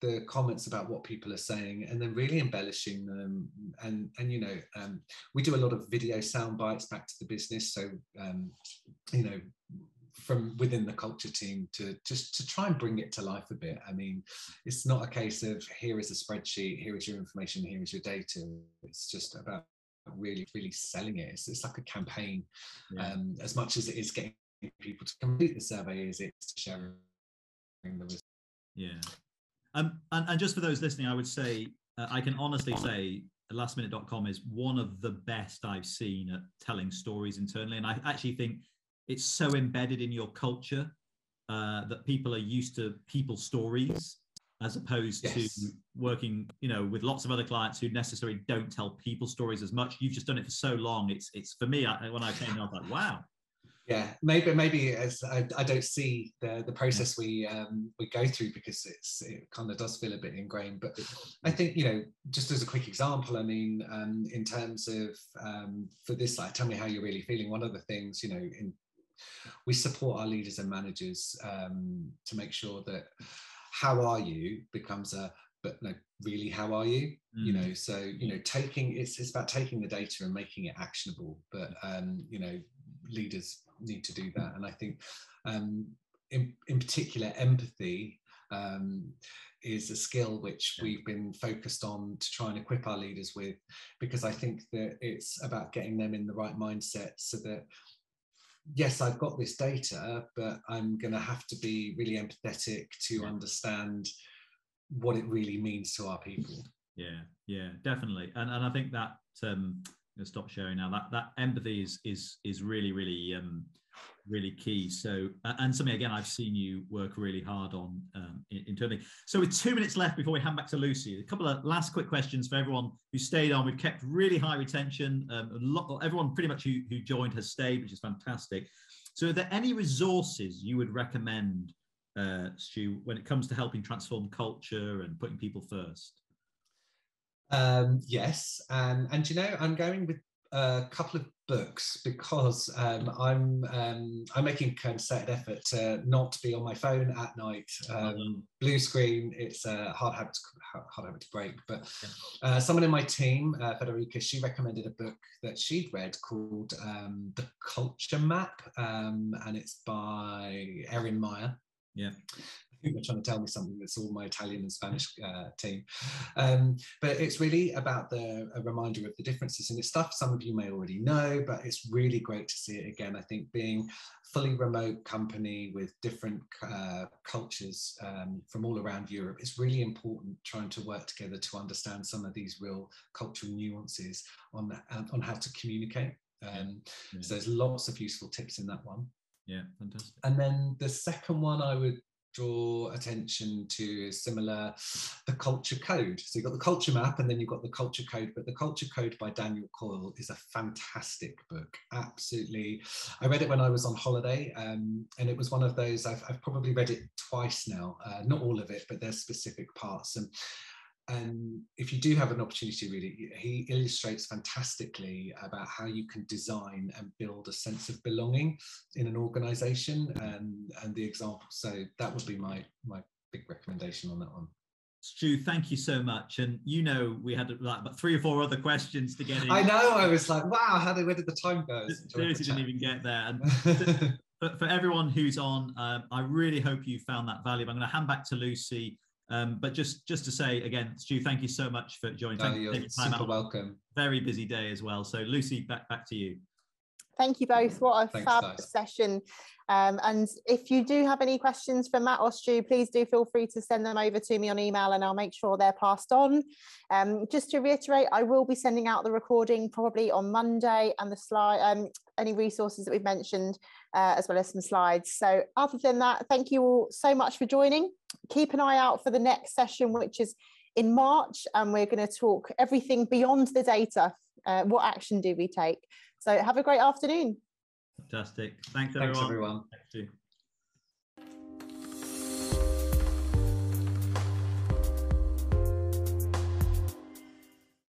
the comments about what people are saying and then really embellishing them and and you know um, we do a lot of video sound bites back to the business. So um, you know from within the culture team to just to try and bring it to life a bit. I mean it's not a case of here is a spreadsheet here is your information here is your data. It's just about really really selling it. It's, it's like a campaign. Yeah. um, as much as it is getting people to complete the survey is it's sharing the results yeah. Um, and, and just for those listening, I would say uh, I can honestly say lastminute.com is one of the best I've seen at telling stories internally. And I actually think it's so embedded in your culture uh, that people are used to people stories as opposed yes. to working, you know, with lots of other clients who necessarily don't tell people stories as much. You've just done it for so long. It's it's for me I, when I came, in I was like, wow, yeah maybe maybe as I, I, don't see the the process we um, we go through because it's it kind of does feel a bit ingrained but i think you know just as a quick example i mean um, in terms of um, for this like tell me how you're really feeling one of the things you know in we support our leaders and managers um, to make sure that how are you becomes a but no really how are you mm. you know so you know taking it's it's about taking the data and making it actionable but um you know leaders need to do that. And I think, um, in, in particular, empathy um, is a skill which we've been focused on to try and equip our leaders with, because I think that it's about getting them in the right mindset so that yes, I've got this data, but I'm going to have to be really empathetic to understand what it really means to our people. Yeah, yeah, definitely. And and I think that um, stop sharing now. That that empathy is is is really really um, really key. So and something again I've seen you work really hard on um, internally. So with two minutes left before we hand back to Lucy, a couple of last quick questions for everyone who stayed on. We've kept really high retention. Um, lot, everyone pretty much who, who joined has stayed, which is fantastic. So are there any resources you would recommend, uh, Stu, when it comes to helping transform culture and putting people first? Um, yes, um, and you know, I'm going with a couple of books because um, I'm um, I'm making a concerted effort to not be on my phone at night. Um, mm-hmm. Blue screen, it's a hard habit to, hard habit to break. But uh, someone in my team, uh, Federica, she recommended a book that she'd read called um, The Culture Map, um, and it's by Erin Meyer. Yeah they're trying to tell me something that's all my Italian and Spanish uh, team. Um, but it's really about the a reminder of the differences, and it's stuff some of you may already know, but it's really great to see it again. I think being fully remote company with different uh, cultures um, from all around Europe, it's really important trying to work together to understand some of these real cultural nuances on on how to communicate. Um, yeah. So there's lots of useful tips in that one. Yeah, fantastic. And then the second one I would draw attention to similar the culture code. So you've got the culture map and then you've got the culture code but the culture code by daniel coyle is a fantastic book. Absolutely. I read it when i was on holiday um, and it was one of those i've, I've probably read it twice now uh, not all of it but there's specific parts. And and if you do have an opportunity to read it, he illustrates fantastically about how you can design and build a sense of belonging in an organization and, and the example. So that would be my, my big recommendation on that one. Stu, thank you so much. And you know, we had like about three or four other questions to get in. I know. I was like, wow, how did where did the time go? Seriously, didn't even get there. And for, for everyone who's on, um, I really hope you found that valuable. I'm going to hand back to Lucy um, but just just to say again, Stu, thank you so much for joining. No, you're super out. welcome. Very busy day as well. So Lucy, back back to you. Thank you both. What a Thanks, fab guys. session. Um, and if you do have any questions for Matt or Stu, please do feel free to send them over to me on email and I'll make sure they're passed on. Um, just to reiterate, I will be sending out the recording probably on Monday and the slide, um, any resources that we've mentioned, uh, as well as some slides. So other than that, thank you all so much for joining. Keep an eye out for the next session, which is in March, and we're going to talk everything beyond the data. Uh, what action do we take? So have a great afternoon. Fantastic. Thanks, everyone. Thanks, everyone. Thanks,